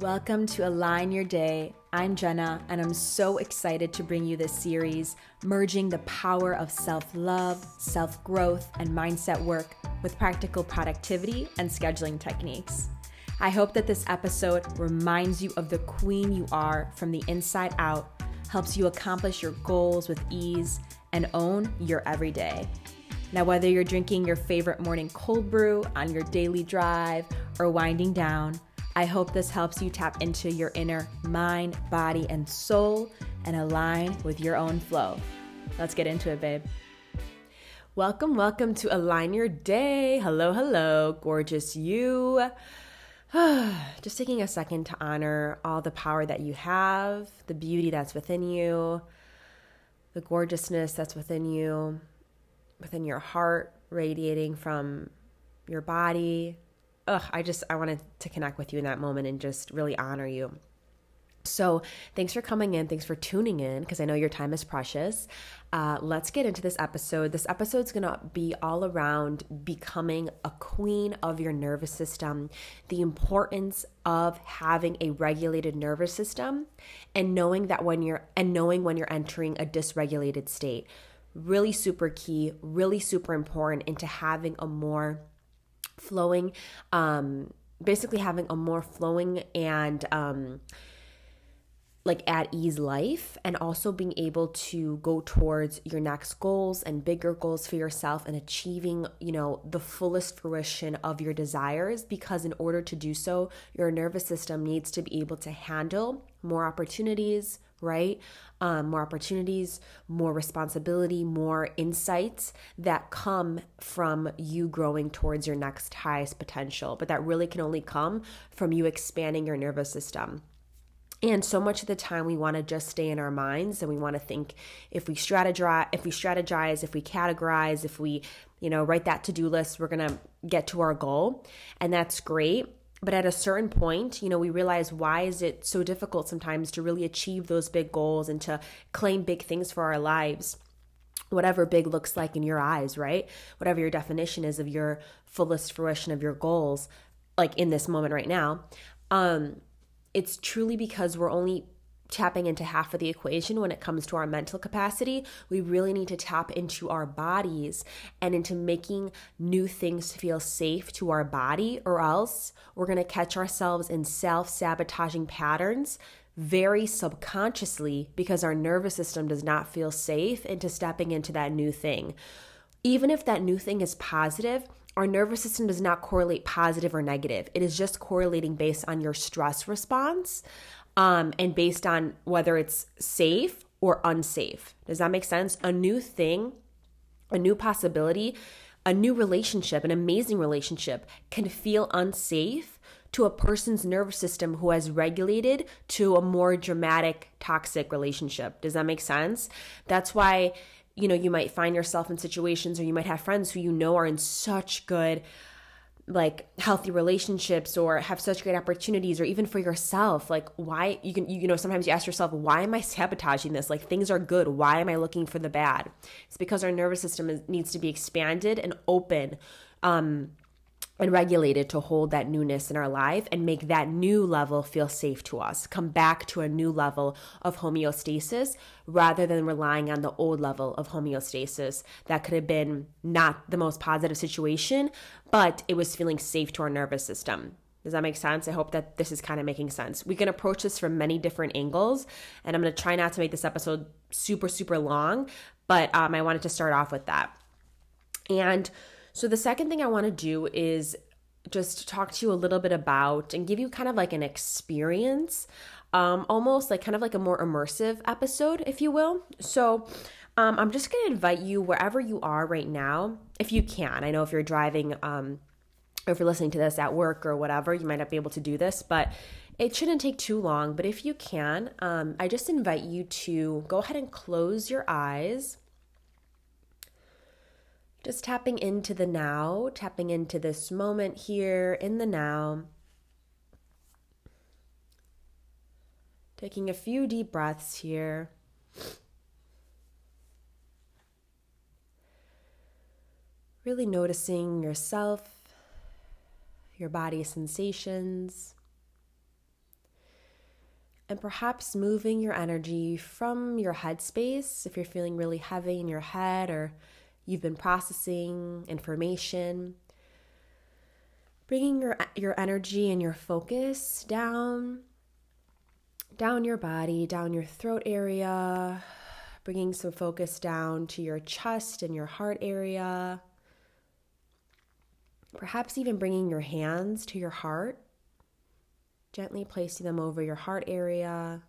Welcome to Align Your Day. I'm Jenna, and I'm so excited to bring you this series, merging the power of self love, self growth, and mindset work with practical productivity and scheduling techniques. I hope that this episode reminds you of the queen you are from the inside out, helps you accomplish your goals with ease, and own your everyday. Now, whether you're drinking your favorite morning cold brew on your daily drive or winding down, I hope this helps you tap into your inner mind, body, and soul and align with your own flow. Let's get into it, babe. Welcome, welcome to Align Your Day. Hello, hello, gorgeous you. Just taking a second to honor all the power that you have, the beauty that's within you, the gorgeousness that's within you, within your heart, radiating from your body, ugh, I just I wanted to connect with you in that moment and just really honor you. So, thanks for coming in. Thanks for tuning in because I know your time is precious. Uh, let's get into this episode. This episode is going to be all around becoming a queen of your nervous system, the importance of having a regulated nervous system, and knowing that when you're and knowing when you're entering a dysregulated state. Really super key, really super important into having a more flowing, um, basically having a more flowing and um, like at ease life and also being able to go towards your next goals and bigger goals for yourself and achieving you know the fullest fruition of your desires because in order to do so your nervous system needs to be able to handle more opportunities right? Um, more opportunities, more responsibility, more insights that come from you growing towards your next highest potential. But that really can only come from you expanding your nervous system. And so much of the time we want to just stay in our minds and we want to think if we strategize, if we strategize, if we categorize, if we, you know, write that to-do list, we're going to get to our goal. And that's great but at a certain point you know we realize why is it so difficult sometimes to really achieve those big goals and to claim big things for our lives whatever big looks like in your eyes right? Whatever your definition is of your fullest fruition of your goals like in this moment right now. Um it's truly because we're only tapping into half of the equation when it comes to our mental capacity. We really need to tap into our bodies and into making new things feel safe to our body, or else we're going to catch ourselves in self sabotaging patterns very subconsciously because our nervous system does not feel safe into stepping into that new thing. Even if that new thing is positive, our nervous system does not correlate positive or negative. It is just correlating based on your stress response um, and based on whether it's safe or unsafe. Does that make sense? A new thing, a new possibility, a new relationship, an amazing relationship can feel unsafe to a person's nervous system who has regulated to a more dramatic toxic relationship. Does that make sense? That's why you know you might find yourself in situations or you might have friends who you know are in such good like healthy relationships or have such great opportunities or even for yourself like why you can you, know sometimes you ask yourself why am i sabotaging this? Like things are good. Why am i looking for the bad? It's because our nervous system is, needs to be expanded and open um and regulated to hold that newness in our life and make that new level feel safe to us. Come back to a new level of homeostasis rather than relying on the old level of homeostasis that could have been not the most positive situation, but it was feeling safe to our nervous system. Does that make sense? I hope that this is kind of making sense. We can approach this from many different angles, and I'm going to try not to make this episode super, super long, but um, I wanted to start off with that. And so, the second thing I want to do is just talk to you a little bit about and give you kind of like an experience, um, almost like kind of like a more immersive episode, if you will. So, um, I'm just going to invite you wherever you are right now, if you can. I know if you're driving, um, or if you're listening to this at work or whatever, you might not be able to do this, but it shouldn't take too long. But if you can, um, I just invite you to go ahead and close your eyes just tapping into the now, tapping into this moment here in the now. Taking a few deep breaths here. Really noticing yourself, your body sensations, and perhaps moving your energy from your head space if you're feeling really heavy in your head or you've been processing information bringing your your energy and your focus down down your body down your throat area bringing some focus down to your chest and your heart area. Perhaps even bringing your hands to your heart gently placing them over your heart area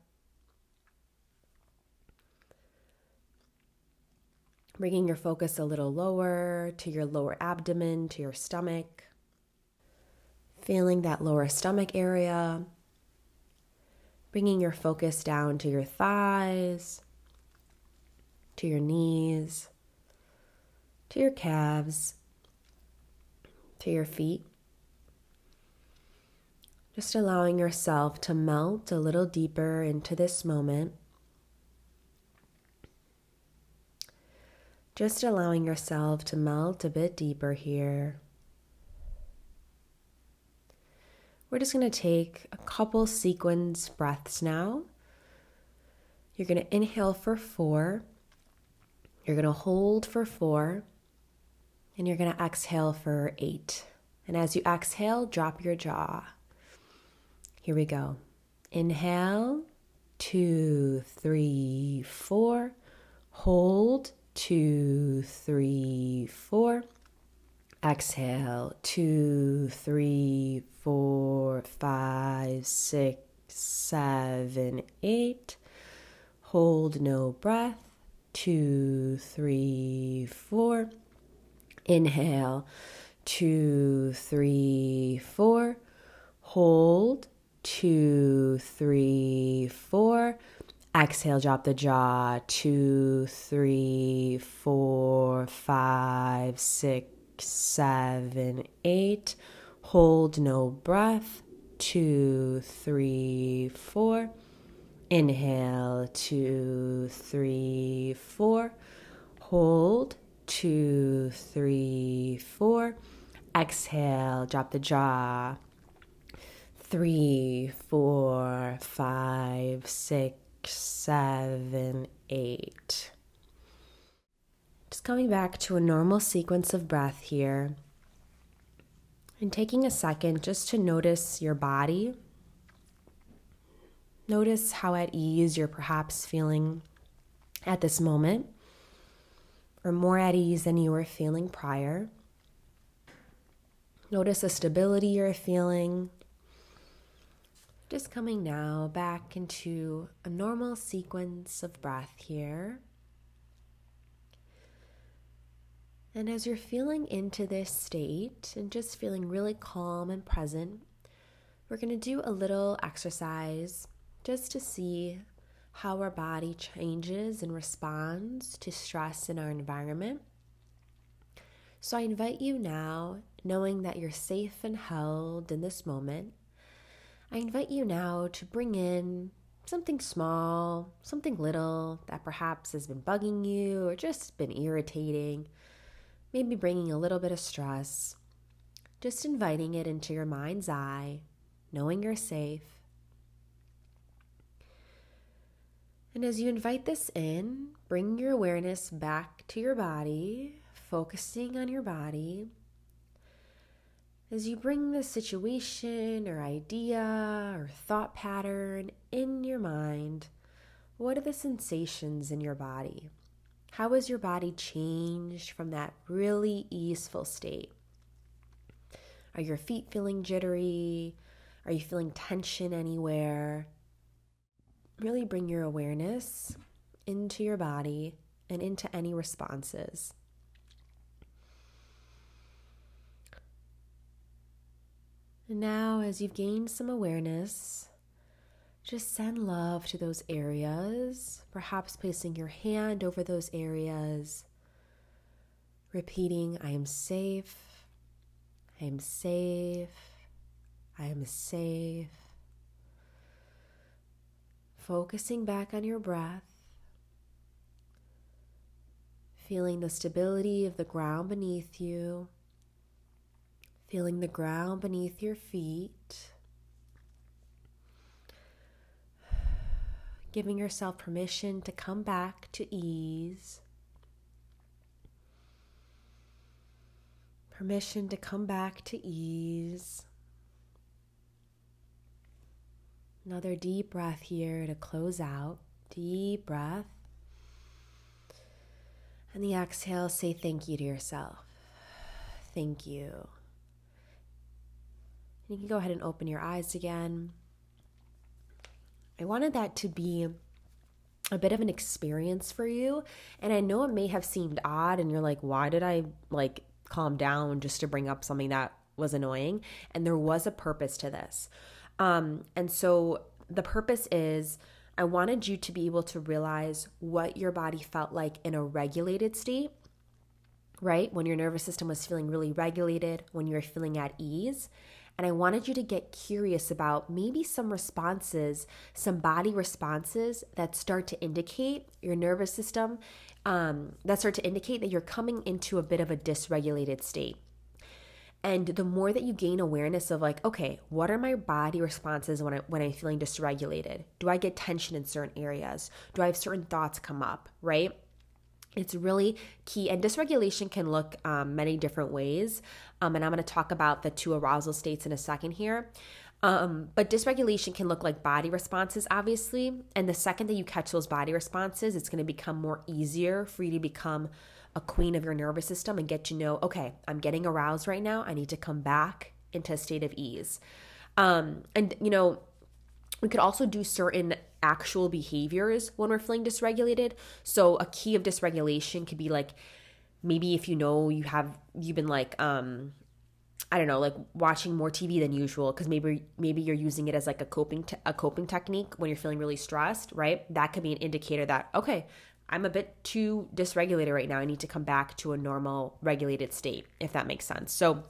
bringing your focus a little lower to your lower abdomen to your stomach feeling that lower stomach area, bringing your focus down to your thighs, to your knees, to your calves, to your feet. Just allowing yourself to melt a little deeper into this moment. Just allowing yourself to melt a bit deeper here. We're just going to take a couple sequence breaths now. You're going to inhale for four. You're going to hold for four. And you're going to exhale for eight. And as you exhale, drop your jaw. Here we go. Inhale, two, three, four. Hold, two, three, four. Exhale, two, three, four, five, six, seven, eight. Hold no breath. Two, three, four. Inhale, two, three, four. Hold, two, three, four. Exhale, drop the jaw. Two, three, four, five, six seven, eight. Hold no breath. Two, three, four. Inhale, two, three, four. Hold, two, three, four. Exhale, drop the jaw. Three, four, five, six, seven, eight. Just coming back to a normal sequence of breath here. And taking a second just to notice your body. Notice how at ease you're perhaps feeling at this moment, or more at ease than you were feeling prior. Notice the stability you're feeling. Just coming now back into a normal sequence of breath here. And as you're feeling into this state and just feeling really calm and present, we're going to do a little exercise just to see how our body changes and responds to stress in our environment. So I invite you now, knowing that you're safe and held in this moment, I invite you now to bring in something small, something little that perhaps has been bugging you or just been irritating maybe bringing a little bit of stress, just inviting it into your mind's eye, knowing you're safe. And as you invite this in, bring your awareness back to your body, focusing on your body. As you bring the situation or idea or thought pattern in your mind, what are the sensations in your body? How has your body changed from that really easeful state? Are your feet feeling jittery? Are you feeling tension anywhere? Really bring your awareness into your body and into any responses. Now, as you've gained some awareness, just send love to those areas, perhaps placing your hand over those areas, repeating, I am safe, I am safe, I am safe. Focusing back on your breath, feeling the stability of the ground beneath you, feeling the ground beneath your feet giving yourself permission to come back to ease. Permission to come back to ease. Another deep breath here to close out. Deep breath. And the exhale, say thank you to yourself. Thank you. You can go ahead and open your eyes again. I wanted that to be a bit of an experience for you. And I know it may have seemed odd and you're like, why did I like calm down just to bring up something that was annoying? And there was a purpose to this. Um, and so the purpose is I wanted you to be able to realize what your body felt like in a regulated state, right? When your nervous system was feeling really regulated, when you were feeling at ease. And I wanted you to get curious about maybe some responses, some body responses that start to indicate your nervous system, um, that start to indicate that you're coming into a bit of a dysregulated state. And the more that you gain awareness of like, okay, what are my body responses when I when I'm feeling dysregulated? Do I get tension in certain areas? Do I have certain thoughts come up? Right? It's really key, and dysregulation can look um, many different ways. Um, and I'm going to talk about the two arousal states in a second here. Um, but dysregulation can look like body responses, obviously. And the second that you catch those body responses, it's going to become more easier for you to become a queen of your nervous system and get to know, okay, I'm getting aroused right now. I need to come back into a state of ease. Um, and, you know, we could also do certain actual behaviors when we're feeling dysregulated. So, a key of dysregulation could be like maybe if you know you have, you've been like, um, I don't know, like watching more TV than usual because maybe maybe you're using it as like a coping te- a coping technique when you're feeling really stressed, right? That could be an indicator that okay, I'm a bit too dysregulated right now. I need to come back to a normal regulated state, if that makes sense. So,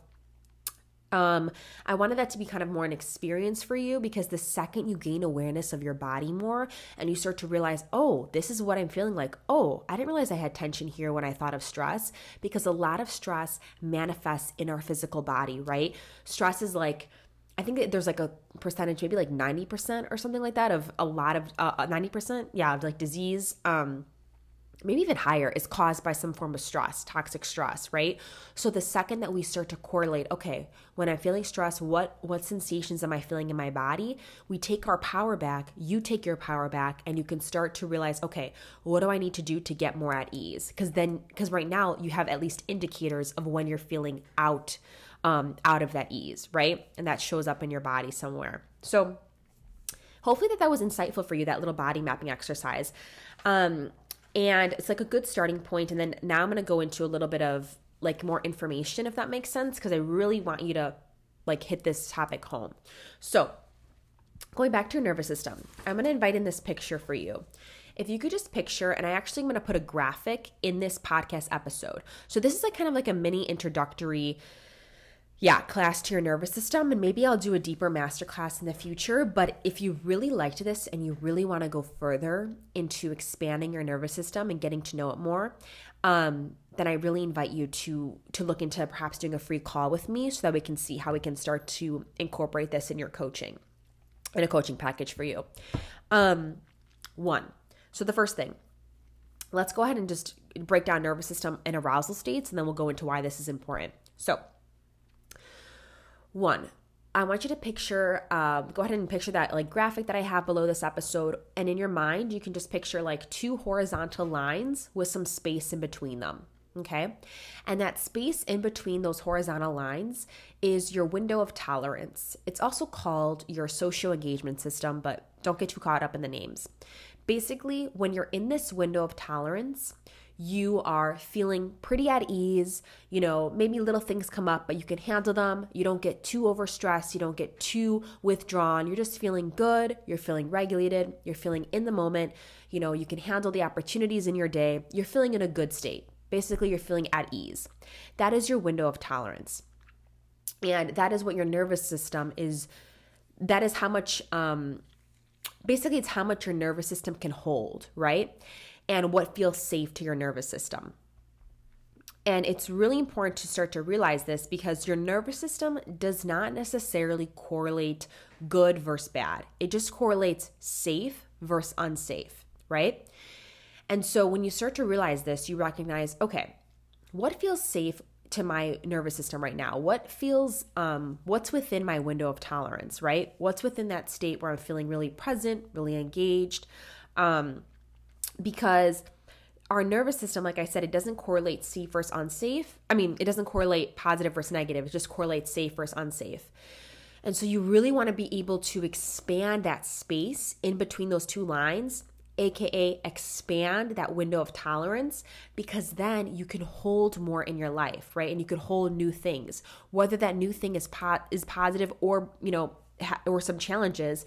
um, I wanted that to be kind of more an experience for you because the second you gain awareness of your body more and you start to realize, oh, this is what I'm feeling like. Oh, I didn't realize I had tension here when I thought of stress because a lot of stress manifests in our physical body, right? Stress is like, I think there's like a percentage, maybe like 90% or something like that, of a lot of uh, 90%, yeah, of like disease. Um, maybe even higher, is caused by some form of stress, toxic stress, right? So the second that we start to correlate, okay, when I'm feeling stress, what what sensations am I feeling in my body? We take our power back, you take your power back, and you can start to realize, okay, what do I need to do to get more at ease? Because then, because right now you have at least indicators of when you're feeling out, um, out of that ease, right? And that shows up in your body somewhere. So hopefully that that was insightful for you that little body mapping exercise um, and it's like a good starting point and then now i'm going to go into a little bit of like more information if that makes sense because i really want you to like hit this topic home. So going back to your nervous system i'm going to invite in this picture for you. If you could just picture and i actually am going to put a graphic in this podcast episode. So this is like kind of like a mini introductory yeah, class to your nervous system. And maybe I'll do a deeper masterclass in the future. But if you really liked this and you really want to go further into expanding your nervous system and getting to know it more, um, then I really invite you to to look into perhaps doing a free call with me so that we can see how we can start to incorporate this in your coaching, in a coaching package for you. Um, one. So the first thing, let's go ahead and just break down nervous system and arousal states, and then we'll go into why this is important. So one, I want you to picture, um, go ahead and picture that like graphic that I have below this episode. And in your mind, you can just picture like two horizontal lines with some space in between them. Okay. And that space in between those horizontal lines is your window of tolerance. It's also called your social engagement system, but don't get too caught up in the names. Basically, when you're in this window of tolerance, you are feeling pretty at ease. You know, maybe little things come up, but you can handle them. You don't get too overstressed. You don't get too withdrawn. You're just feeling good. You're feeling regulated. You're feeling in the moment. You know, you can handle the opportunities in your day. You're feeling in a good state. Basically, you're feeling at ease. That is your window of tolerance. And that is what your nervous system is. That is how much, um, basically, it's how much your nervous system can hold, right? And what feels safe to your nervous system. And it's really important to start to realize this because your nervous system does not necessarily correlate good versus bad. It just correlates safe versus unsafe, right? And so when you start to realize this, you recognize, okay, what feels safe to my nervous system right now? What feels um what's within my window of tolerance, right? What's within that state where I'm feeling really present, really engaged? Um because our nervous system, like I said, it doesn't correlate safe versus unsafe. I mean, it doesn't correlate positive versus negative. It just correlates safe versus unsafe. And so you really want to be able to expand that space in between those two lines aka expand that window of tolerance because then you can hold more in your life right and you can hold new things whether that new thing is po- is positive or you know ha- or some challenges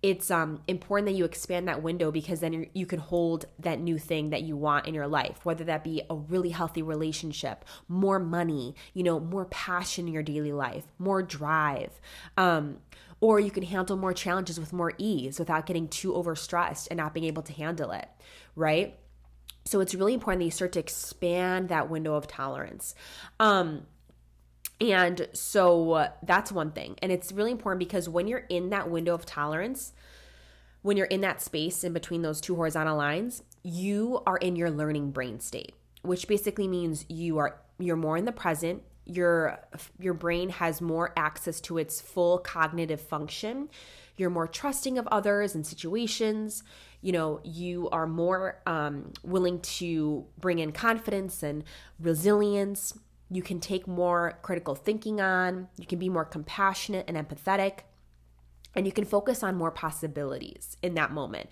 it's um, important that you expand that window because then you can hold that new thing that you want in your life whether that be a really healthy relationship more money you know more passion in your daily life more drive um, or you can handle more challenges with more ease without getting too overstressed and not being able to handle it, right? So it's really important that you start to expand that window of tolerance. Um, and so uh, that's one thing. And it's really important because when you're in that window of tolerance, when you're in that space in between those two horizontal lines, you are in your learning brain state, which basically means you are you're more in the present, your your brain has more access to its full cognitive function. You're more trusting of others and situations. You know you are more um, willing to bring in confidence and resilience you can take more critical thinking on you can be more compassionate and empathetic and you can focus on more possibilities in that moment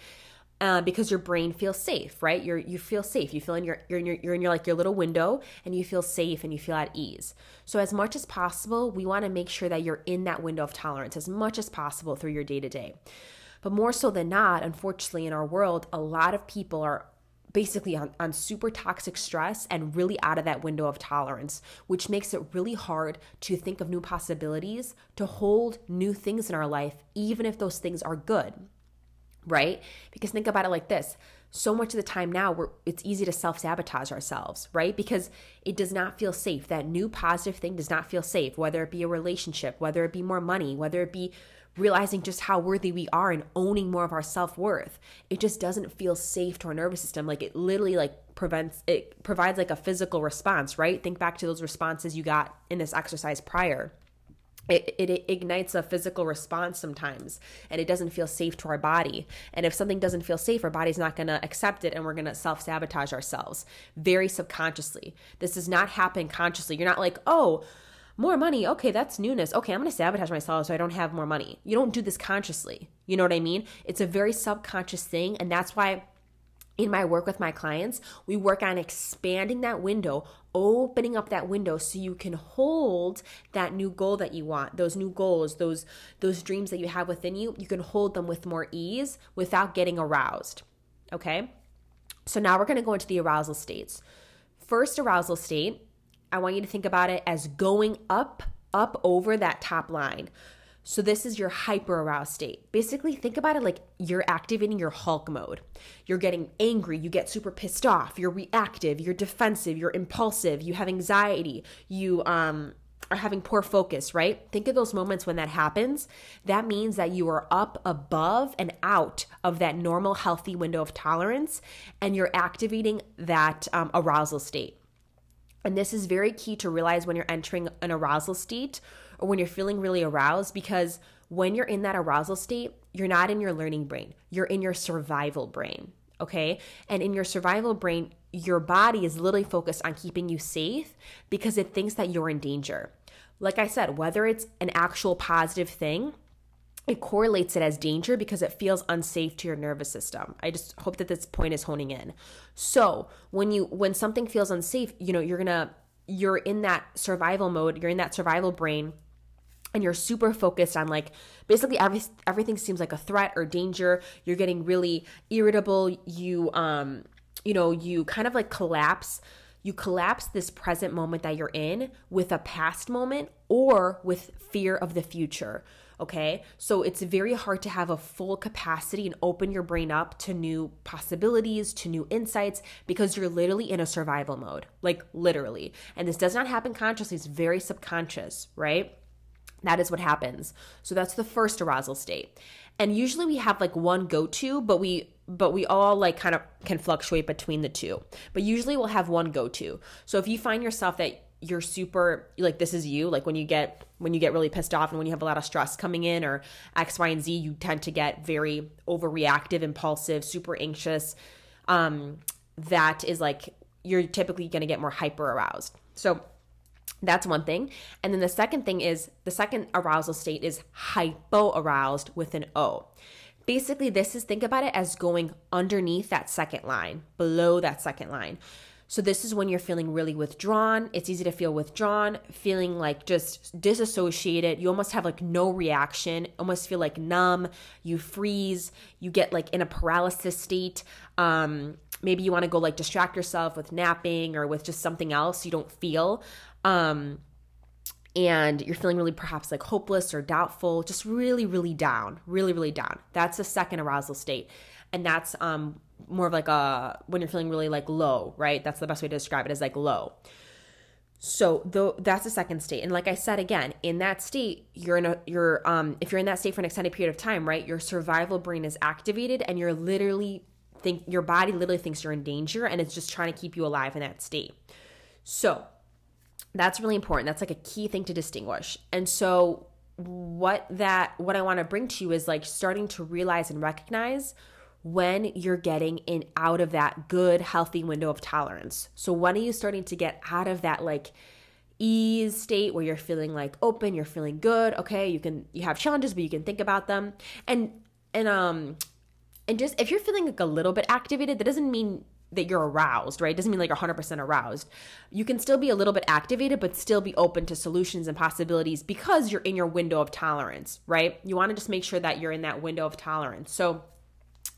uh, because your brain feels safe, right? You're you feel safe. You feel in your you're in your you're in your like your little window, and you feel safe and you feel at ease. So as much as possible, we want to make sure that you're in that window of tolerance as much as possible through your day to day. But more so than not, unfortunately, in our world, a lot of people are basically on, on super toxic stress and really out of that window of tolerance, which makes it really hard to think of new possibilities, to hold new things in our life, even if those things are good right? Because think about it like this so much of the time now we're, it's easy to self-sabotage ourselves right because it does not feel safe that new positive thing does not feel safe whether it be a relationship whether it be more money whether it be realizing just how worthy we are and owning more of our self-worth. It just doesn't feel safe to our nervous system. Like it literally like prevents it provides like a physical response right? Think back to those responses you got in this exercise prior. It, it, ignites a physical response sometimes and it doesn't feel safe to our body. And if something doesn't feel safe our body's not going to accept it and we're going to self-sabotage ourselves very subconsciously. This does not happen consciously. You're not like oh more money okay that's newness okay i'm going to sabotage myself so i don't have more money you don't do this consciously you know what i mean it's a very subconscious thing and that's why in my work with my clients, we work on expanding that window, opening up that window so you can hold that new goal that you want, those new goals, those those dreams that you have within you, you can hold them with more ease without getting aroused. Okay? So now we're going to go into the arousal states. First arousal state, I want you to think about it as going up up over that top line. So, this is your hyper aroused state. Basically, think about it like you're activating your Hulk mode. You're getting angry, you get super pissed off, you're reactive, you're defensive, you're impulsive, you have anxiety, you um, are having poor focus, right? Think of those moments when that happens. That means that you are up above and out of that normal, healthy window of tolerance, and you're activating that um, arousal state. And this is very key to realize when you're entering an arousal state or when you're feeling really aroused because when you're in that arousal state, you're not in your learning brain, you're in your survival brain. Okay. And in your survival brain, your body is literally focused on keeping you safe because it thinks that you're in danger. Like I said, whether it's an actual positive thing, it correlates it as danger because it feels unsafe to your nervous system. I just hope that this point is honing in. So, when you when something feels unsafe, you know, you're going to you're in that survival mode, you're in that survival brain and you're super focused on like basically every, everything seems like a threat or danger you're getting really irritable you um you know you kind of like collapse you collapse this present moment that you're in with a past moment or with fear of the future okay so it's very hard to have a full capacity and open your brain up to new possibilities to new insights because you're literally in a survival mode like literally and this does not happen consciously it's very subconscious right that is what happens. So that's the first arousal state. And usually we have like one go to, but we but we all like kind of can fluctuate between the two. But usually we'll have one go to. So if you find yourself that you're super like this is you like when you get when you get really pissed off and when you have a lot of stress coming in or x y and z you tend to get very overreactive impulsive super anxious um that is like you're typically going to get more hyper aroused so that's one thing. And then the second thing is the second arousal state is hypo aroused with an O. Basically, this is think about it as going underneath that second line, below that second line. So, this is when you're feeling really withdrawn. It's easy to feel withdrawn, feeling like just disassociated. You almost have like no reaction, almost feel like numb. You freeze. You get like in a paralysis state. Um, maybe you want to go like distract yourself with napping or with just something else you don't feel. Um, and you're feeling really perhaps like hopeless or doubtful, just really, really down, really, really down. That's the second arousal state. And that's um, more of like a when you're feeling really like low, right? That's the best way to describe it is like low. So though that's the second state. And like I said again, in that state, you're in a you're um if you're in that state for an extended period of time, right? Your survival brain is activated and you're literally think your body literally thinks you're in danger and it's just trying to keep you alive in that state. So that's really important. That's like a key thing to distinguish. And so what that what I want to bring to you is like starting to realize and recognize when you're getting in out of that good healthy window of tolerance. So when are you starting to get out of that like ease state where you're feeling like open, you're feeling good, okay, you can you have challenges but you can think about them. And and um and just if you're feeling like a little bit activated, that doesn't mean that you're aroused, right? It doesn't mean like 100% aroused. You can still be a little bit activated, but still be open to solutions and possibilities because you're in your window of tolerance, right? You want to just make sure that you're in that window of tolerance. So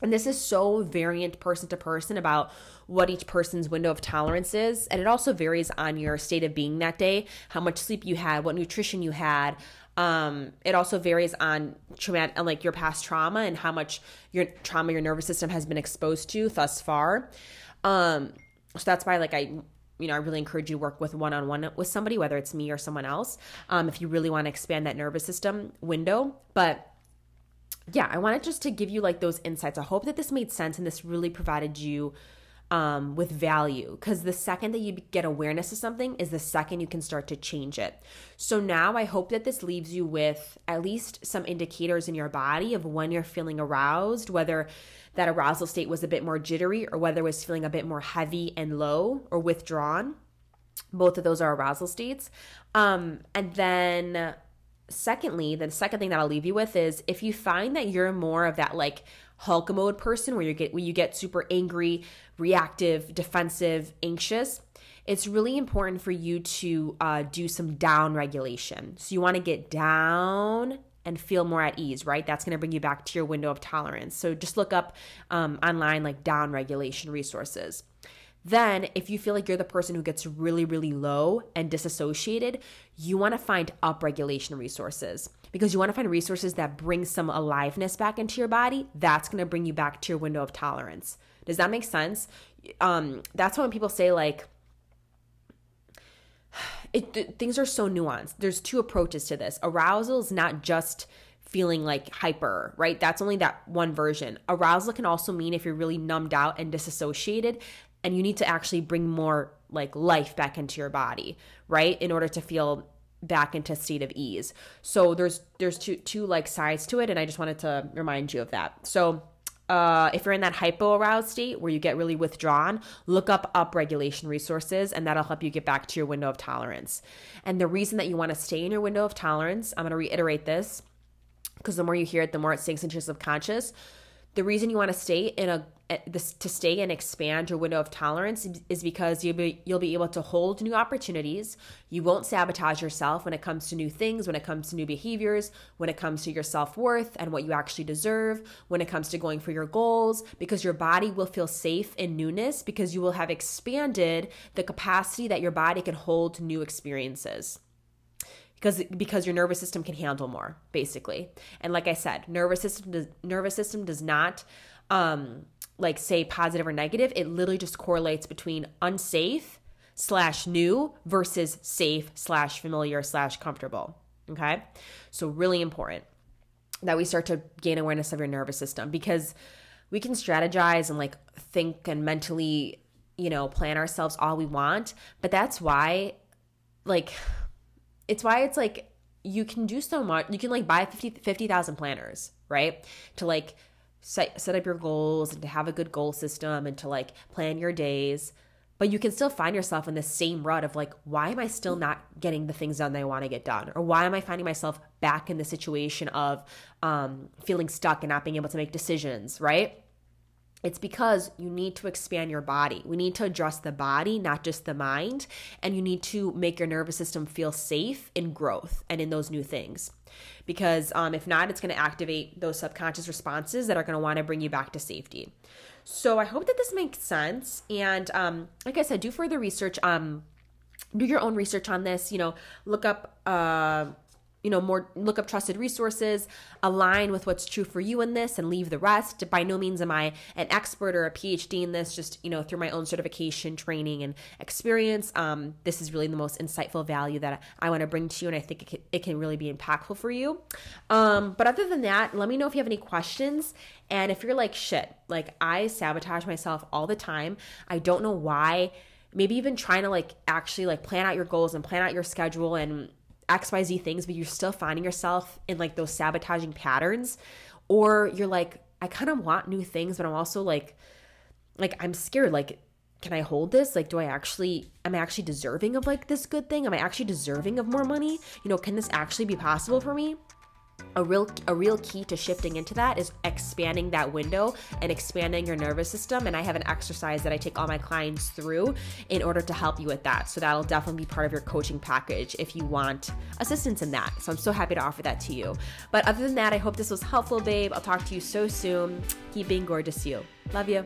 and this is so variant person to person about what each person's window of tolerance is. And it also varies on your state of being that day, how much sleep you had, what nutrition you had. Um, it also varies on traumatic, like your past trauma and how much your trauma your nervous system has been exposed to thus far. Um, so that's why, like, I you know, I really encourage you to work with one on one with somebody, whether it's me or someone else, um, if you really want to expand that nervous system window. But yeah, I wanted just to give you like those insights. I hope that this made sense and this really provided you um, with value because the second that you get awareness of something is the second you can start to change it. So now I hope that this leaves you with at least some indicators in your body of when you're feeling aroused, whether that arousal state was a bit more jittery or whether it was feeling a bit more heavy and low or withdrawn. Both of those are arousal states. Um, and then secondly, the second thing that I'll leave you with is if you find that you're more of that like Hulk mode person where you get where you get super angry, reactive, defensive, anxious, it's really important for you to uh, do some down regulation. So you want to get down and feel more at ease, right? That's going to bring you back to your window of tolerance. So just look up um, online like down regulation resources. Then, if you feel like you're the person who gets really, really low and disassociated, you want to find upregulation resources because you want to find resources that bring some aliveness back into your body. That's going to bring you back to your window of tolerance. Does that make sense? Um, that's why when people say, like, it, things are so nuanced. There's two approaches to this. Arousal is not just feeling like hyper, right? That's only that one version. Arousal can also mean if you're really numbed out and disassociated, and you need to actually bring more like life back into your body, right? In order to feel back into state of ease. So there's there's two two like sides to it and I just wanted to remind you of that. So uh, if you're in that hypo aroused state where you get really withdrawn, look up up regulation resources and that'll help you get back to your window of tolerance. And the reason that you want to stay in your window of tolerance, I'm going to reiterate this because the more you hear it, the more it sinks into your subconscious. The reason you want to stay in a this, to stay and expand your window of tolerance is because you'll be you'll be able to hold new opportunities. You won't sabotage yourself when it comes to new things, when it comes to new behaviors, when it comes to your self-worth and what you actually deserve, when it comes to going for your goals because your body will feel safe in newness because you will have expanded the capacity that your body can hold new experiences because because your nervous system can handle more basically. And like i said nervous system does, nervous system does not um like say positive or negative. It literally just correlates between unsafe slash new versus safe slash familiar slash comfortable okay? So really important that we start to gain awareness of your nervous system because we can strategize and like think and mentally, you know, plan ourselves all we want, but that's why like it's why it's like you can do so much. You can like buy 50 50,000 planners, right? To like set set up your goals and to have a good goal system and to like plan your days but you can still find yourself in the same rut of like why am i still not getting the things done that i want to get done or why am i finding myself back in the situation of um, feeling stuck and not being able to make decisions right it's because you need to expand your body. We need to address the body, not just the mind. And you need to make your nervous system feel safe in growth and in those new things. Because um, if not, it's going to activate those subconscious responses that are going to want to bring you back to safety. So I hope that this makes sense. And um, like I said, do further research. Um, do your own research on this. You know, look up. Uh, you know more look up trusted resources align with what's true for you in this and leave the rest. By no means am i an expert or a phd in this just you know through my own certification training and experience. Um, this is really the most insightful value that i want to bring to you and i think it can, it can really be impactful for you. Um, but other than that let me know if you have any questions. And if you're like shit like i sabotage myself all the time. I don't know why. Maybe even trying to like actually like plan out your goals and plan out your schedule and XYZ things, but you're still finding yourself in like those sabotaging patterns, or you're like, I kind of want new things, but I'm also like, like I'm scared. Like, can I hold this? Like, do I actually, am I actually deserving of like this good thing? Am I actually deserving of more money? You know, can this actually be possible for me? A real a real key to shifting into that is expanding that window and expanding your nervous system. And i have an exercise that i take all my clients through in order to help you with that. So that'll definitely be part of your coaching package if you want assistance in that. So i'm so happy to offer that to you. But other than that i hope this was helpful babe. I'll talk to you so soon. Keep being gorgeous you. Love you